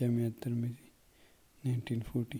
Jamai nineteen forty